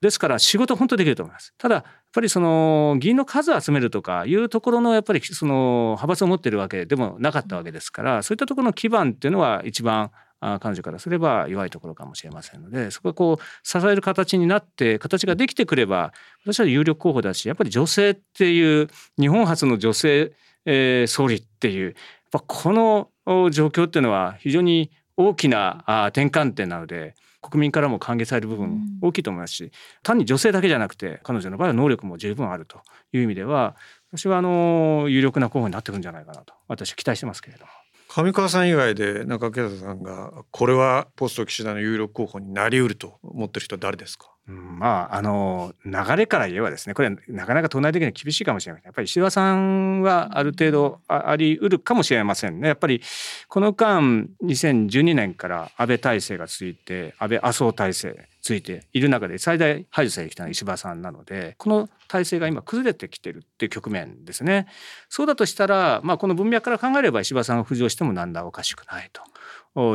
ですから仕事本当できると思います。ただぱりその議員の数を集めるとかいうところのやっぱりその派閥を持ってるわけでもなかったわけですからそういったところの基盤っていうのは一番彼女からすれば弱いところかもしれませんのでそこがこう支える形になって形ができてくれば私は有力候補だしやっぱり女性っていう日本初の女性、えー、総理っていうやっぱこの状況っていうのは非常に大きな転換点なので国民からも歓迎される部分大きいと思いますし、単に女性だけじゃなくて彼女の場合は能力も十分あるという意味では私はあの有力な候補になってくるんじゃないかなと私は期待してますけれども。上川さん以外で中木さんがこれはポスト岸田の有力候補になりうると思ってる人は誰ですか？うん、まああの流れから言えばですねこれはなかなか党内的には厳しいかもしれないやっぱり石破さんはある程度ありうるかもしれませんね。やっぱりこの間2012年から安倍体制が続いて安倍麻生体制ついている中で最大排除されてきたのは石破さんなのでこの体制が今崩れてきてるっていう局面ですね。そうだとしたら、まあ、この文脈から考えれば石破さんが浮上しても何らおかしくないと。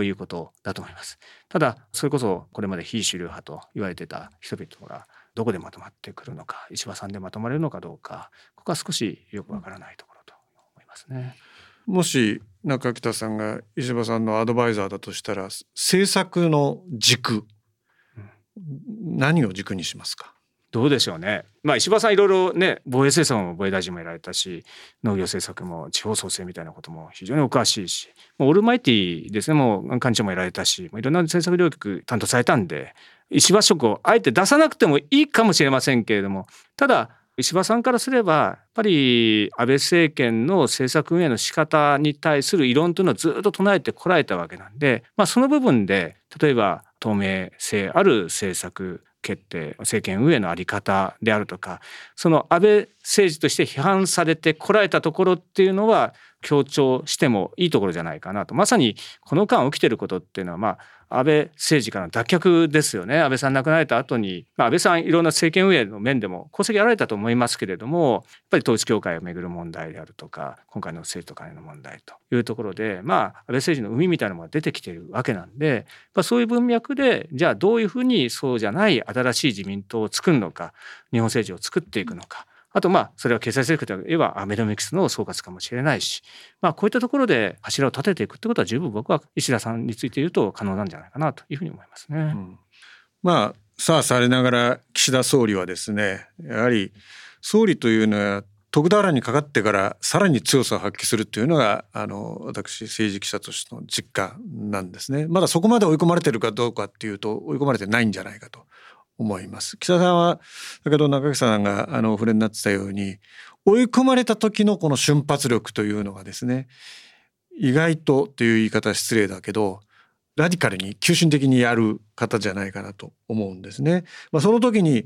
いうことだと思います。ただそれこそこれまで非主流派と言われてた人々がどこでまとまってくるのか石破さんでまとまれるのかどうかここは少しよくわからないところと思いますね。もし中北さんが石破さんのアドバイザーだとしたら政策の軸、うん、何を軸にしますか？どうでしょうね。まあ石破さんいろいろね防衛政策も防衛大臣もやられたし農業政策も地方創生みたいなことも非常にお詳しいしもうオールマイティですねもう幹事長もやられたしいろんな政策領域担当されたんで石破色をあえて出さなくてもいいかもしれませんけれどもただ石破さんからすればやっぱり安倍政権の政策運営の仕方に対する異論というのをずっと唱えてこられたわけなんで、まあ、その部分で例えば透明性ある政策決定政権運営の在り方であるとかその安倍政治として批判されてこられたところっていうのは強調してもいいところじゃないかなと。まさにこの間起きてることっていうのはまあ安倍政治からの脱却ですよね安倍さん亡くなられた後に、まあ、安倍さんいろんな政権運営の面でも功績あられたと思いますけれどもやっぱり統一教会をめぐる問題であるとか今回の政治と金の問題というところでまあ安倍政治の海みたいなものが出てきているわけなんで、まあ、そういう文脈でじゃあどういうふうにそうじゃない新しい自民党を作るのか日本政治を作っていくのか。あとまあそれは経済政策といえばアベノミクスの総括かもしれないし、まあ、こういったところで柱を立てていくってことは十分僕は石田さんについて言うと可能なんじゃないかなというふうに思いますね。うん、まあさあされながら岸田総理はですねやはり総理というのは徳田原にかかってからさらに強さを発揮するっていうのがあの私政治記者としての実感なんですね。まだそこまで追い込まれてるかどうかっていうと追い込まれてないんじゃないかと。思います。岸田さんは先ほど中木さんがあのお触れになってたように追い込まれた時のこの瞬発力というのがですね意外とという言い方失礼だけどラディカルに急進的にやる方じゃないかなと思うんですね。まあ、その時に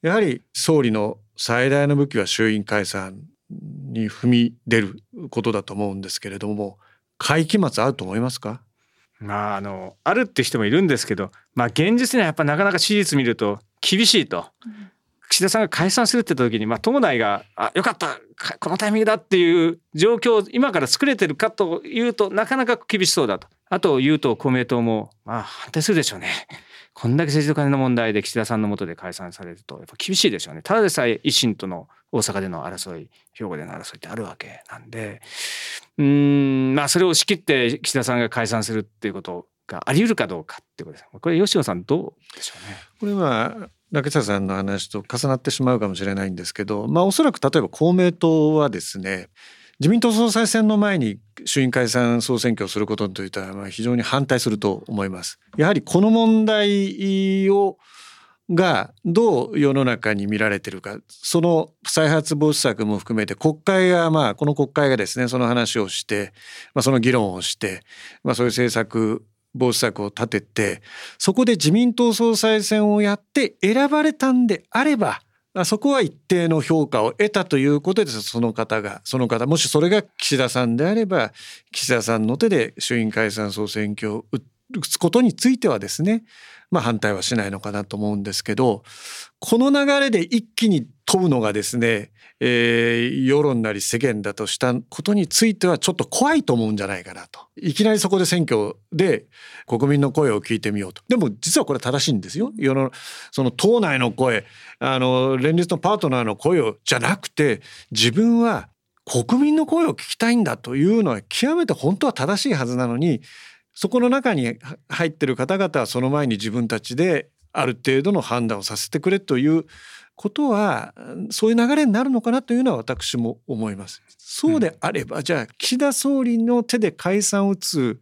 やはり総理の最大の武器は衆院解散に踏み出ることだと思うんですけれども会期末あると思いますか？まああのあるって人もいるんですけどまあ現実にはやっぱなかなか史実見ると厳しいと。岸田さんが解散するって言った時に、まあ、党内が「あよかったこのタイミングだ」っていう状況を今から作れてるかというとなかなか厳しそうだと。あと与党公明党もまあ反対するでしょうね。こんだけ政治と金の問題で岸田さんのもとで解散されるとやっぱ厳しいでしょうね。ただでさえ維新との大阪での争い兵庫での争いってあるわけなんでうんまあそれを仕切って岸田さんが解散するっていうことがあり得るかどうかっていうことです。これ吉野さんどうでしょうね？これは中田さんの話と重なってしまうかもしれないんですけど、まあおそらく例えば公明党はですね自民党総裁選の前に衆院解散総選挙をすることについては非常に反対すると思います。やはりこの問題をがどう世の中に見られてるかその再発防止策も含めて国会がまあこの国会がですねその話をして、まあ、その議論をして、まあ、そういう政策防止策を立ててそこで自民党総裁選をやって選ばれたんであればそこは一定の評価を得たということですその方がその方もしそれが岸田さんであれば岸田さんの手で衆院解散総選挙を打つことについてはですねまあ反対はしないのかなと思うんですけどこの流れで一気に飛ぶのがですね、えー、世論なり世間だとしたことについてはちょっと怖いと思うんじゃないかなと。いきなりそこで選挙で国民の声を聞いてみようと。でも実はこれ正しいんですよ。世のその党内の声あの連立のパートナーの声をじゃなくて自分は国民の声を聞きたいんだというのは極めて本当は正しいはずなのにそこの中に入ってる方々はその前に自分たちである程度の判断をさせてくれということはそういう流れになるのかなというのは私も思います。そうであれば、うん、じゃあ岸田総理の手で解散を打つ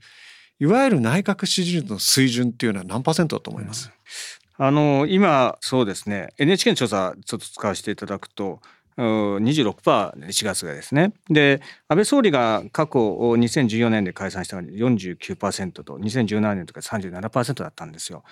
いわゆる内閣支持率の水準っていうのは何パーセントだと思います、うん、あの今そうですね。NHK の調査ちょっと使わせていただくと26%、4月がですね。で、安倍総理が過去2014年で解散したのが49%と、2017年とか37%だったんですよ。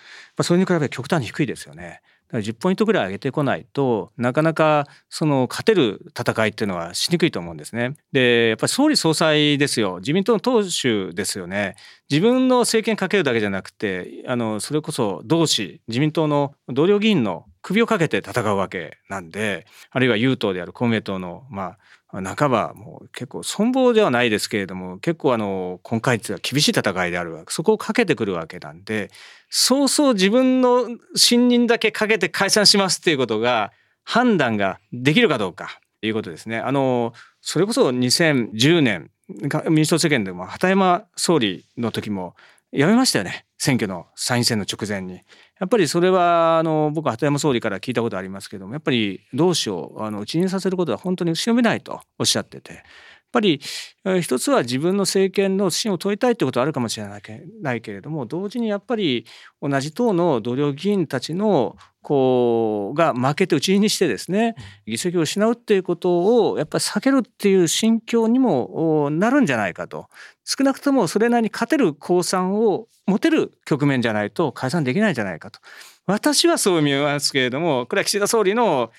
それに比べて極端に低いですよね。10ポイントぐらい上げてこないとなかなかその勝てる戦いっていうのはしにくいと思うんですね。でやっぱり総理総裁ですよ自民党の党首ですよね。自分の政権かけるだけじゃなくてあのそれこそ同志自民党の同僚議員の首をかけて戦うわけなんであるいは有党である公明党のまあ半ばもう結構存亡ではないですけれども結構あの今回は厳しい戦いであるわけそこをかけてくるわけなんでそうそう自分の信任だけかけて解散しますっていうことが判断ができるかどうかということですね。あのそれこそ2010年民主党政権でも畑山総理の時もやめましたよね選挙の参院選の直前にやっぱりそれはあの僕は鳩山総理から聞いたことありますけどもやっぱり同志をあの一任させることは本当に後ろめないとおっしゃってて。ぱり一つは自分の政権の芯を問いたいということはあるかもしれないけれども同時にやっぱり同じ党の同僚議員たちのこうが負けて打ちにしてですね議席を失うっていうことをやっぱり避けるっていう心境にもなるんじゃないかと。少なくともそれなりに勝てる公算を持てる局面じゃないと解散できないんじゃないかと。私はそう見えますけれどもこれは岸田総理の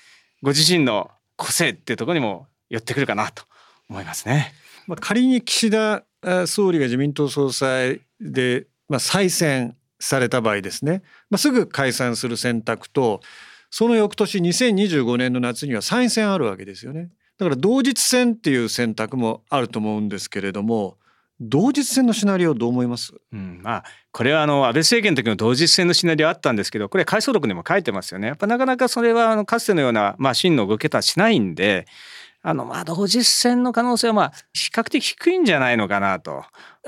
ご自身の個性っていうところにも寄ってくるかなと思いますね。まあ、仮に岸田総理が自民党総裁で、まあ、再選された場合ですね、まあ、すぐ解散する選択とその翌年2025年の夏には参院選あるわけですよね。だから同日選っていう選択もあると思うんですけれども同日戦のシナリオどう思います、うん、まあこれはあの安倍政権の時の同日戦のシナリオあったんですけどこれ回想録にも書いてますよねやっぱなかなかそれはあのかつてのようなまあ真の動けたしないんであのまあ同時戦の可能性はまあ比較的低いんじゃないのかなと。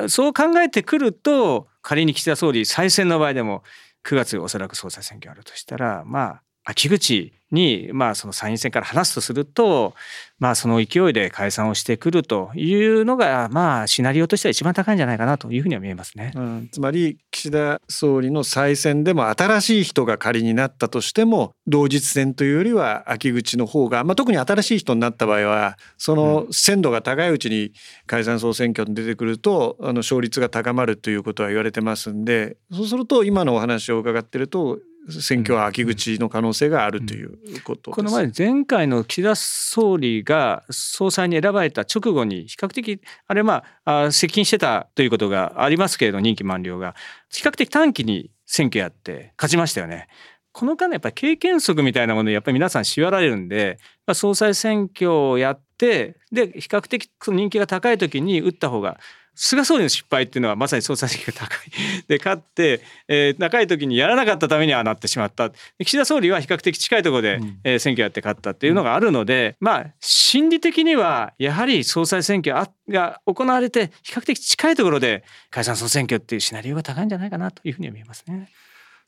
そう考えてくると仮に岸田総理再選の場合でも9月おそらく総裁選挙あるとしたらまあ秋口に、まあ、その参院選から話すとすると、まあ、その勢いで解散をしてくるというのが、まあ、シナリオとしては一番高いんじゃないかなというふうには見えますね。うん、つまり岸田総理の再選でも新しい人が仮になったとしても同日戦というよりは秋口の方が、まあ、特に新しい人になった場合はその鮮度が高いうちに解散総選挙に出てくるとあの勝率が高まるということは言われてますんでそうすると今のお話を伺ってると選挙は秋口の可能性があるということこの前前回の岸田総理が総裁に選ばれた直後に比較的あれまあ接近してたということがありますけれど任期満了が。比較的短期に選挙やって勝ちましたよね。この間やっぱり経験則みたいなものやっぱり皆さん縛られるんで、まあ、総裁選挙をやってで比較的人気が高い時に打った方が菅総理の失敗っていうのはまさに総裁選挙が高い。で勝って、えー、高い時にやらなかったためにはなってしまった。岸田総理は比較的近いところで、うん、えー、選挙やって勝ったっていうのがあるので、まあ心理的にはやはり総裁選挙が行われて比較的近いところで解散総選挙っていうシナリオが高いんじゃないかなというふうには見えますね。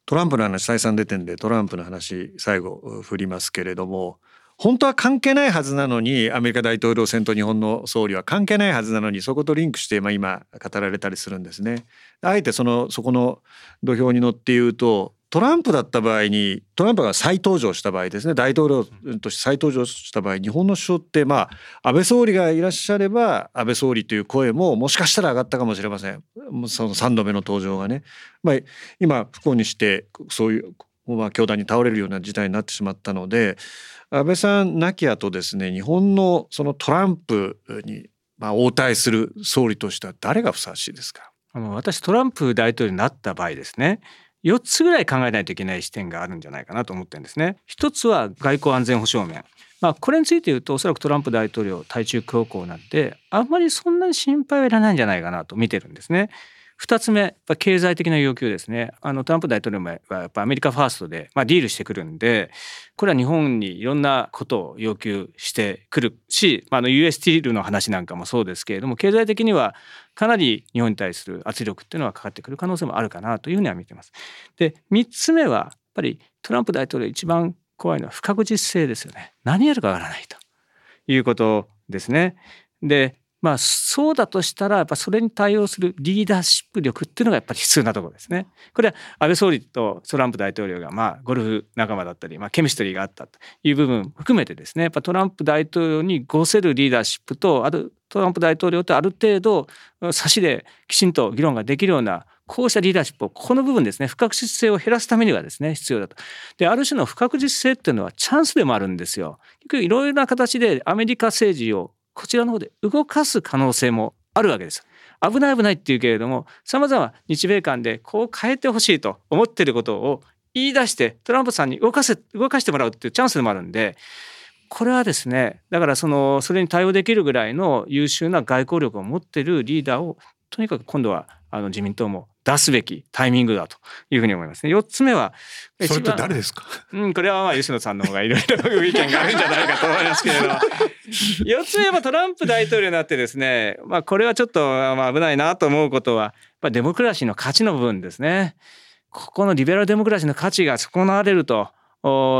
トランプの話再三出てんでトランプの話最後振りますけれども本当は関係ないはずなのにアメリカ大統領選と日本の総理は関係ないはずなのにそことリンクして、まあ、今語られたりするんですね。あえてそのそこの土俵に乗って言うとトランプだった場合にトランプが再登場した場合ですね大統領として再登場した場合日本の首相ってまあ安倍総理がいらっしゃれば安倍総理という声ももしかしたら上がったかもしれませんその3度目の登場がね。まあ、今不幸にしてそういうまあ、教団に倒れるような事態になってしまったので安倍さん亡き後ですね日本のそのトランプにまあ応対する総理としては誰がふさわしいですか？あの私トランプ大統領になった場合ですね4つぐらい考えないといけない視点があるんじゃないかなと思ってるんですね。一つは外交安全保障面まあ、これについて言うとおそらくトランプ大統領対中強硬なんであんまりそんなに心配はいらないんじゃないかなと見てるんですね。2つ目経済的な要求ですねあのトランプ大統領はやっぱアメリカファーストで、まあ、ディールしてくるんでこれは日本にいろんなことを要求してくるし、まあ、US スティールの話なんかもそうですけれども経済的にはかなり日本に対する圧力っていうのはかかってくる可能性もあるかなというふうには見てます。で3つ目はやっぱりトランプ大統領一番怖いのは不確実性ですよね。何やるかわからないということですね。でまあそうだとしたらやっぱそれに対応するリーダーシップ力っていうのがやっぱり必要なところですね。これは安倍総理とトランプ大統領がまあゴルフ仲間だったり、まあ、ケミストリーがあったという部分含めてですねやっぱトランプ大統領に合せるリーダーシップとあるトランプ大統領とある程度差しできちんと議論ができるようなこうしたリーダーシップをここの部分ですね不確実性を減らすためにはですね必要だと。である種の不確実性っていうのはチャンスでもあるんですよ。いろいろな形でアメリカ政治をこちらの方で動かす可能性もあるわけです。危ない危ないっていうけれどもさまざま日米間でこう変えてほしいと思ってることを言い出してトランプさんに動かせ動かしてもらうっていうチャンスでもあるんでこれはですねだからそのそれに対応できるぐらいの優秀な外交力を持ってるリーダーをとにかく今度はあの自民党も出すべきタイミングだというふうに思いますね。4つ目はそれって誰ですか？うん、これはまあ吉野さんの方がいろいろ意見があるんじゃないかと思いますけれど4 つ目はトランプ大統領になってですね、まあ、これはちょっとまあ危ないなと思うことはやっぱデモクラシーの価値の部分ですね。ここのリベラルデモクラシーの価値が損なわれると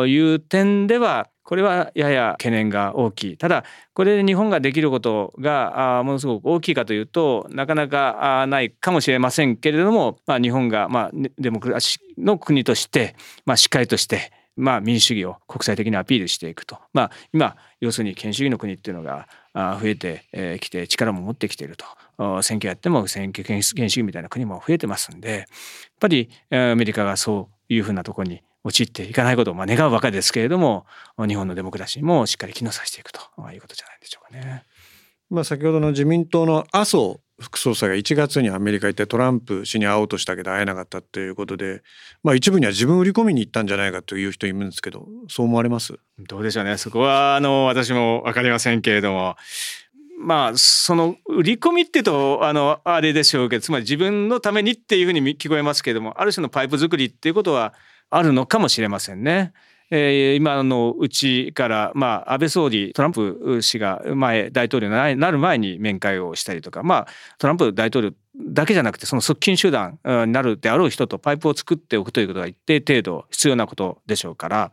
いう点ではこれはやや懸念が大きい。ただこれで日本ができることがものすごく大きいかというとなかなかないかもしれませんけれども、まあ、日本がまあデモクラシーの国として、まあ、しっかりとしてまあ、民主主義を国際的にアピールしていくと、まあ、今要するに権主義の国っていうのが増えてきて力も持ってきていると。選挙やっても選挙権主義みたいな国も増えてますんでやっぱりアメリカがそういうふうなところに陥っていかないことをまあ願うばかりですけれども日本のデモクラシーもしっかり機能させていくということじゃないでしょうかね。まあ、先ほどの自民党の麻生副総裁が1月にアメリカ行ってトランプ氏に会おうとしたけど会えなかったということで、まあ、一部には自分売り込みに行ったんじゃないかという人いるんですけどそう思われます？どうでしょうね。そこはあの私も分かりませんけれどもまあその売り込みってとあのあれでしょうけどつまり自分のためにっていうふうに聞こえますけれどもある種のパイプ作りっていうことはあるのかもしれませんね。えー、今のうちから、まあ、安倍総理トランプ氏が前大統領になる前に面会をしたりとか、まあ、トランプ大統領だけじゃなくてその側近集団になるであろう人とパイプを作っておくということが一定程度必要なことでしょうから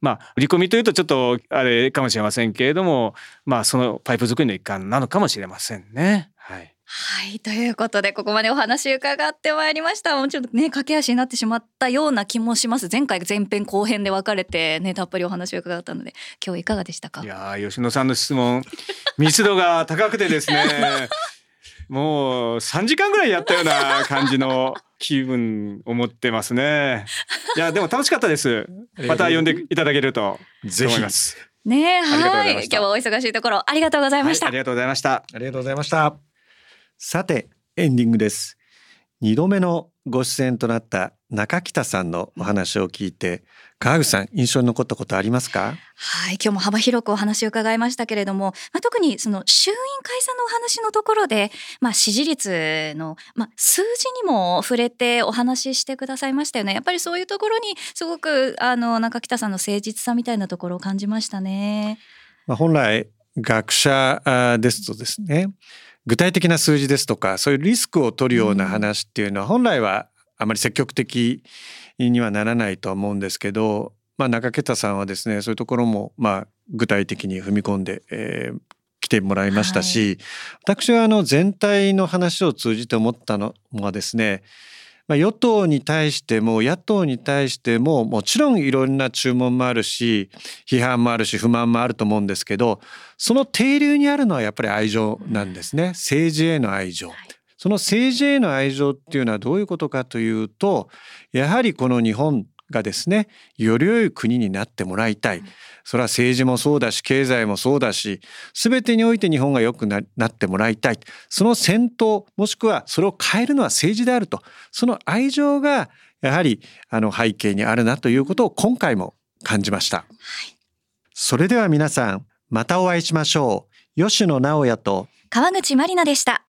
まあ売り込みというとちょっとあれかもしれませんけれどもまあそのパイプ作りの一環なのかもしれませんね。はい。はい。ということでここまでお話伺ってまいりました。もちろんね駆け足になってしまったような気もします。前回前編後編で分かれてねたっぷりお話を伺ったので今日いかがでしたか？いや吉野さんの質問密度が高くてですね もう3時間ぐらいやったような感じの気分を持ってますね。いやでも楽しかったです。また呼んでいただけると。思います。ねはい。今日はお忙しいところありがとうございました、はい、ありがとうございました。ありがとうございました。さてエンディングです。2度目のご出演となった中北さんのお話を聞いて川口さん印象に残ったことありますか？はい今日も幅広くお話を伺いましたけれども、まあ、特にその衆院解散のお話のところで、まあ、支持率の、まあ、数字にも触れてお話ししてくださいましたよね。やっぱりそういうところにすごくあの中北さんの誠実さみたいなところを感じましたね。まあ、本来学者ですとですね具体的な数字ですとかそういうリスクを取るような話っていうのは本来はあまり積極的にはならないとは思うんですけど、まあ、中桁さんはですねそういうところもまあ具体的に踏み込んで、えー、来てもらいましたし、はい、私はあの全体の話を通じて思ったのはですねまあ、与党に対しても野党に対してももちろんいろんな注文もあるし批判もあるし不満もあると思うんですけどその底流にあるのはやっぱり愛情なんですね。政治への愛情。その政治への愛情っていうのはどういうことかというとやはりこの日本がですねより良い国になってもらいたい。それは政治もそうだし経済もそうだし全てにおいて日本が良くなってもらいたい。その先頭もしくはそれを変えるのは政治であると。その愛情がやはりあの背景にあるなということを今回も感じました、はい、それでは皆さんまたお会いしましょう。吉野直也と川口まりなでした